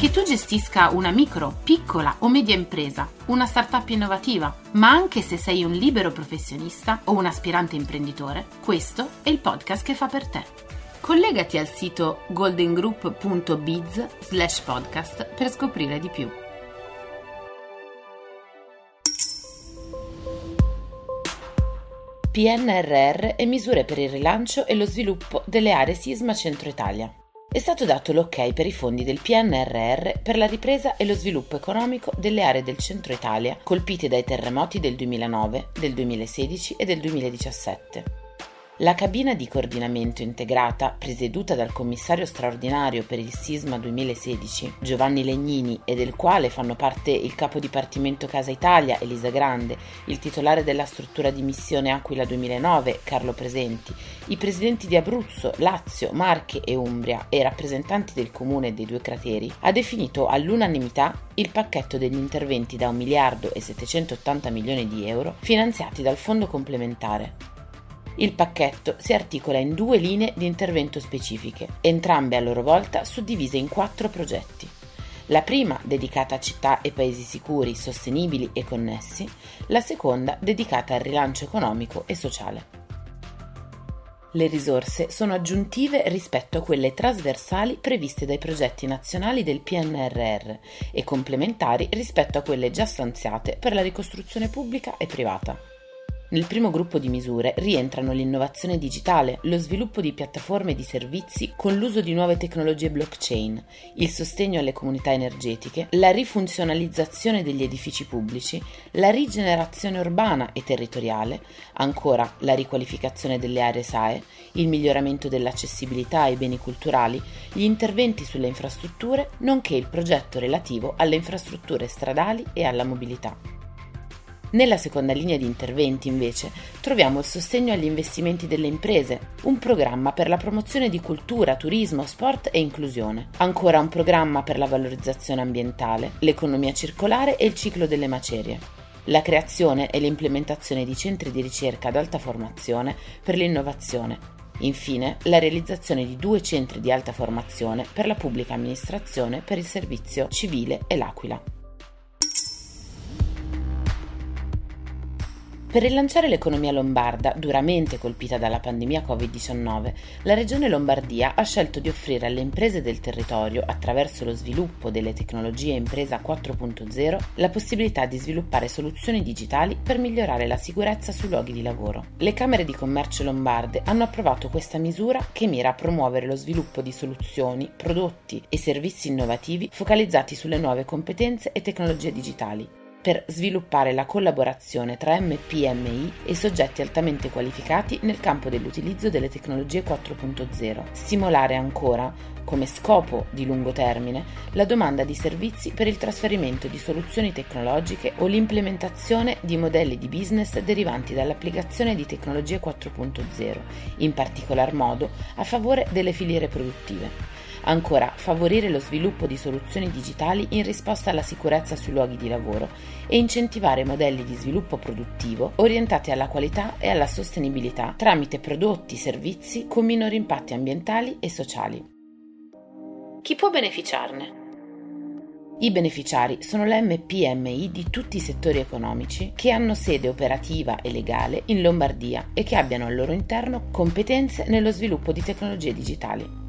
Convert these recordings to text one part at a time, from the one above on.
Che tu gestisca una micro, piccola o media impresa, una startup innovativa, ma anche se sei un libero professionista o un aspirante imprenditore, questo è il podcast che fa per te. Collegati al sito goldengroup.biz slash podcast per scoprire di più. PNRR e misure per il rilancio e lo sviluppo delle aree sisma centro Italia. È stato dato l'ok per i fondi del PNRR per la ripresa e lo sviluppo economico delle aree del centro Italia colpite dai terremoti del 2009, del 2016 e del 2017. La cabina di coordinamento integrata, presieduta dal commissario straordinario per il sisma 2016, Giovanni Legnini, e del quale fanno parte il capo dipartimento Casa Italia, Elisa Grande, il titolare della struttura di missione Aquila 2009, Carlo Presenti, i presidenti di Abruzzo, Lazio, Marche e Umbria e rappresentanti del comune dei due crateri, ha definito all'unanimità il pacchetto degli interventi da 1 miliardo e 780 milioni di euro finanziati dal fondo complementare. Il pacchetto si articola in due linee di intervento specifiche, entrambe a loro volta suddivise in quattro progetti. La prima dedicata a città e paesi sicuri, sostenibili e connessi, la seconda dedicata al rilancio economico e sociale. Le risorse sono aggiuntive rispetto a quelle trasversali previste dai progetti nazionali del PNRR e complementari rispetto a quelle già stanziate per la ricostruzione pubblica e privata. Nel primo gruppo di misure rientrano l'innovazione digitale, lo sviluppo di piattaforme e di servizi con l'uso di nuove tecnologie blockchain, il sostegno alle comunità energetiche, la rifunzionalizzazione degli edifici pubblici, la rigenerazione urbana e territoriale, ancora la riqualificazione delle aree SAE, il miglioramento dell'accessibilità ai beni culturali, gli interventi sulle infrastrutture, nonché il progetto relativo alle infrastrutture stradali e alla mobilità. Nella seconda linea di interventi, invece, troviamo il sostegno agli investimenti delle imprese, un programma per la promozione di cultura, turismo, sport e inclusione, ancora un programma per la valorizzazione ambientale, l'economia circolare e il ciclo delle macerie, la creazione e l'implementazione di centri di ricerca ad alta formazione per l'innovazione, Infine, la realizzazione di due centri di alta formazione per la pubblica amministrazione per il servizio civile e l'Aquila. Per rilanciare l'economia lombarda, duramente colpita dalla pandemia Covid-19, la Regione Lombardia ha scelto di offrire alle imprese del territorio, attraverso lo sviluppo delle tecnologie Impresa 4.0, la possibilità di sviluppare soluzioni digitali per migliorare la sicurezza sui luoghi di lavoro. Le Camere di Commercio lombarde hanno approvato questa misura che mira a promuovere lo sviluppo di soluzioni, prodotti e servizi innovativi focalizzati sulle nuove competenze e tecnologie digitali per sviluppare la collaborazione tra MPMI e soggetti altamente qualificati nel campo dell'utilizzo delle tecnologie 4.0, stimolare ancora, come scopo di lungo termine, la domanda di servizi per il trasferimento di soluzioni tecnologiche o l'implementazione di modelli di business derivanti dall'applicazione di tecnologie 4.0, in particolar modo a favore delle filiere produttive Ancora, favorire lo sviluppo di soluzioni digitali in risposta alla sicurezza sui luoghi di lavoro e incentivare modelli di sviluppo produttivo orientati alla qualità e alla sostenibilità tramite prodotti e servizi con minori impatti ambientali e sociali. Chi può beneficiarne? I beneficiari sono le MPMI di tutti i settori economici che hanno sede operativa e legale in Lombardia e che abbiano al loro interno competenze nello sviluppo di tecnologie digitali.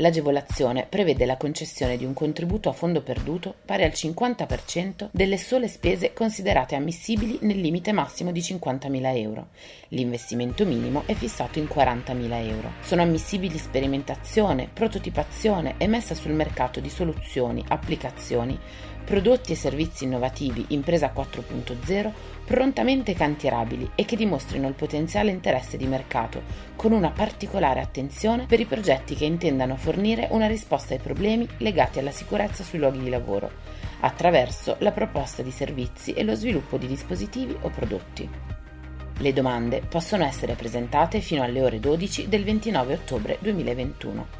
L'agevolazione prevede la concessione di un contributo a fondo perduto pari al 50% delle sole spese considerate ammissibili nel limite massimo di 50.000 euro. L'investimento minimo è fissato in 40.000 euro. Sono ammissibili sperimentazione, prototipazione e messa sul mercato di soluzioni, applicazioni, prodotti e servizi innovativi Impresa 4.0 prontamente cantierabili e che dimostrino il potenziale interesse di mercato, con una particolare attenzione per i progetti che intendano fornire fornire una risposta ai problemi legati alla sicurezza sui luoghi di lavoro, attraverso la proposta di servizi e lo sviluppo di dispositivi o prodotti. Le domande possono essere presentate fino alle ore 12 del 29 ottobre 2021.